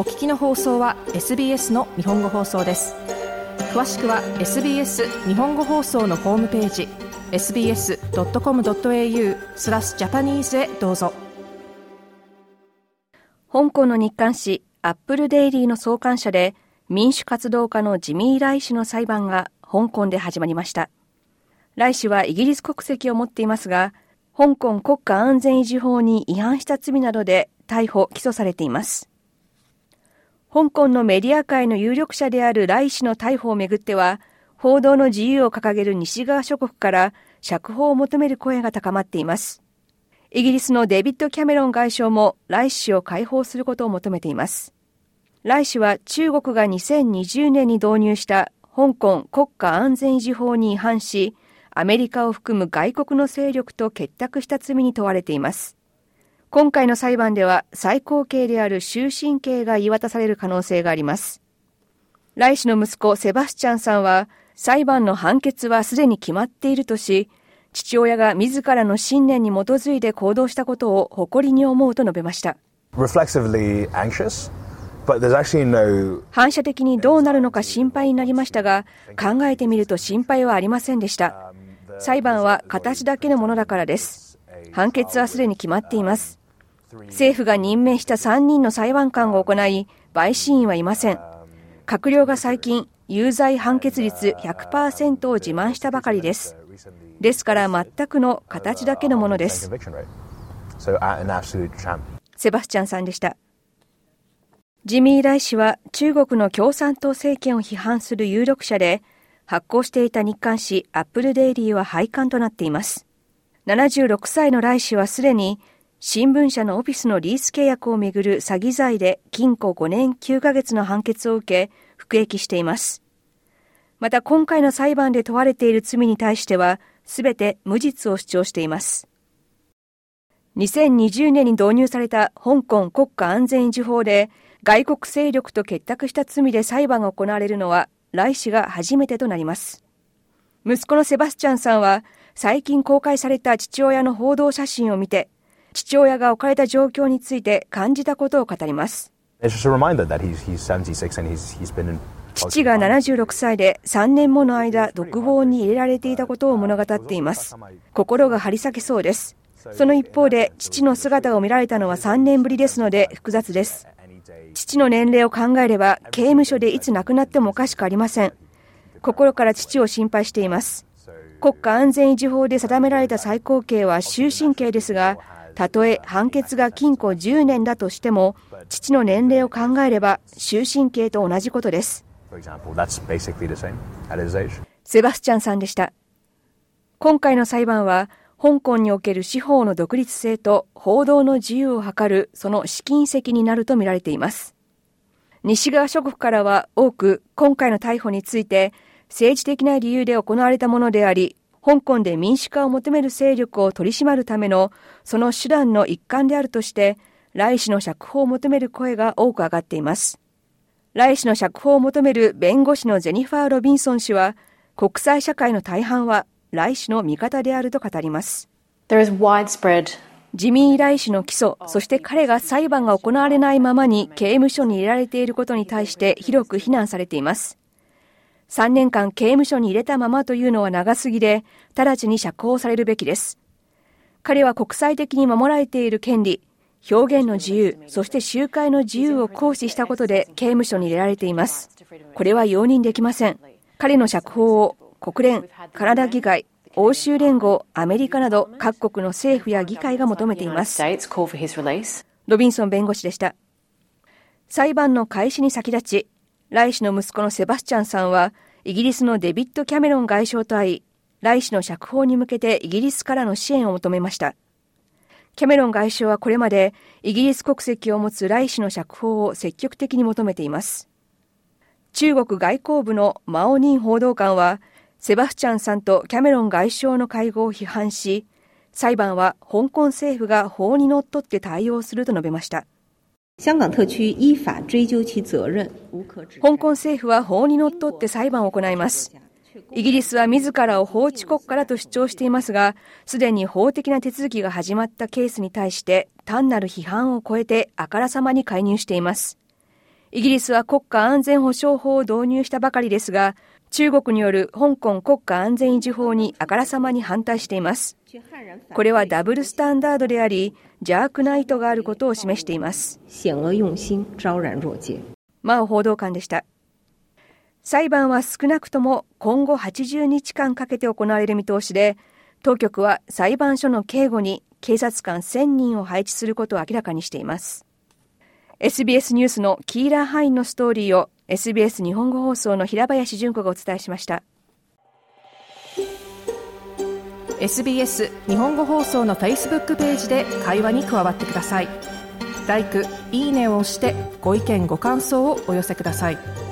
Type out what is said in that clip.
お聞きの放送は SBS の日本語放送です。詳しくは SBS 日本語放送のホームページ sbs.com.au スラスジャパニーズへどうぞ。香港の日刊紙アップルデイリーの創刊者で民主活動家のジミー・ライ氏の裁判が香港で始まりました。ライ氏はイギリス国籍を持っていますが香港国家安全維持法に違反した罪などで逮捕・起訴されています。香港のメディア界の有力者であるライ氏の逮捕をめぐっては、報道の自由を掲げる西側諸国から釈放を求める声が高まっています。イギリスのデビッド・キャメロン外相もライ氏を解放することを求めています。ライ氏は中国が2020年に導入した香港国家安全維持法に違反し、アメリカを含む外国の勢力と結託した罪に問われています。今回の裁判では最高刑である終身刑が言い渡される可能性があります。ライ氏の息子セバスチャンさんは裁判の判決はすでに決まっているとし、父親が自らの信念に基づいて行動したことを誇りに思うと述べました。反射的にどうなるのか心配になりましたが、考えてみると心配はありませんでした。裁判は形だけのものだからです。判決はすでに決まっています。政府が任命した3人の裁判官が行い、陪審員はいません。閣僚が最近、有罪判決率100%を自慢したばかりです。ですから全くの形だけのものです。セバスチャンさんでした。ジミー・ライ氏は中国の共産党政権を批判する有力者で、発行していた日刊紙アップルデイリーは廃刊となっています。76歳のライ氏はすでに新聞社のオフィスのリース契約をめぐる詐欺罪で禁錮5年9ヶ月の判決を受け、服役しています。また今回の裁判で問われている罪に対しては、すべて無実を主張しています。2020年に導入された香港国家安全維持法で、外国勢力と結託した罪で裁判が行われるのは、来氏が初めてとなります。息子のセバスチャンさんは、最近公開された父親の報道写真を見て、父親が置かれた状況について感じたことを語ります。父が76歳で3年もの間独房に入れられていたことを物語っています。心が張り裂けそうです。その一方で父の姿を見られたのは3年ぶりですので複雑です。父の年齢を考えれば刑務所でいつ亡くなってもおかしくありません。心から父を心配しています。国家安全維持法で定められた最高刑は終身刑ですが、たとえ判決が禁錮10年だとしても、父の年齢を考えれば終身刑と同じことです。セバスチャンさんでした。今回の裁判は、香港における司法の独立性と報道の自由を図るその試金石になるとみられています。西側諸国からは多く今回の逮捕について政治的な理由で行われたものであり、香港で民主化を求める勢力を取り締まるためのその手段の一環であるとして、来氏の釈放を求める声が多く上がっています。来氏の釈放を求める弁護士のジェニファー・ロビンソン氏は、国際社会の大半は来氏の味方であると語ります。自民来氏の起訴、そして彼が裁判が行われないままに刑務所に入れられていることに対して広く非難されています。3年間刑務所に入れたままというのは長すぎで、直ちに釈放されるべきです。彼は国際的に守られている権利、表現の自由、そして集会の自由を行使したことで刑務所に入れられています。これは容認できません。彼の釈放を国連、カナダ議会、欧州連合、アメリカなど各国の政府や議会が求めています。ロビンソン弁護士でした。裁判の開始に先立ち、ライ氏の息子のセバスチャンさんは、イギリスのデビッド・キャメロン外相と会い、ライ氏の釈放に向けてイギリスからの支援を求めました。キャメロン外相はこれまでイギリス国籍を持つライ氏の釈放を積極的に求めています。中国外交部のマオニン報道官は、セバスチャンさんとキャメロン外相の会合を批判し、裁判は香港政府が法にのっとって対応すると述べました。香港特区依法追究其責任。香港政府は法にのっとって裁判を行います。イギリスは自らを法治国家だと主張していますが、すでに法的な手続きが始まったケースに対して、単なる批判を超えてあからさまに介入しています。イギリスは国家安全保障法を導入したばかりですが、中国による香港国家安全維持法にあからさまに反対しています。これはダブルスタンダードであり、邪悪な意図があることを示しています。マオ報道官でした。裁判は少なくとも今後80日間かけて行われる見通しで、当局は裁判所の警護に警察官1000人を配置することを明らかにしています。SBS ニュースのキーラー・ハインのストーリーを SBS 日本語放送の平林純子がお伝えしました。SBS 日本語放送の f a c e b o o ページで会話に加わってください。l i いいねを押してご意見ご感想をお寄せください。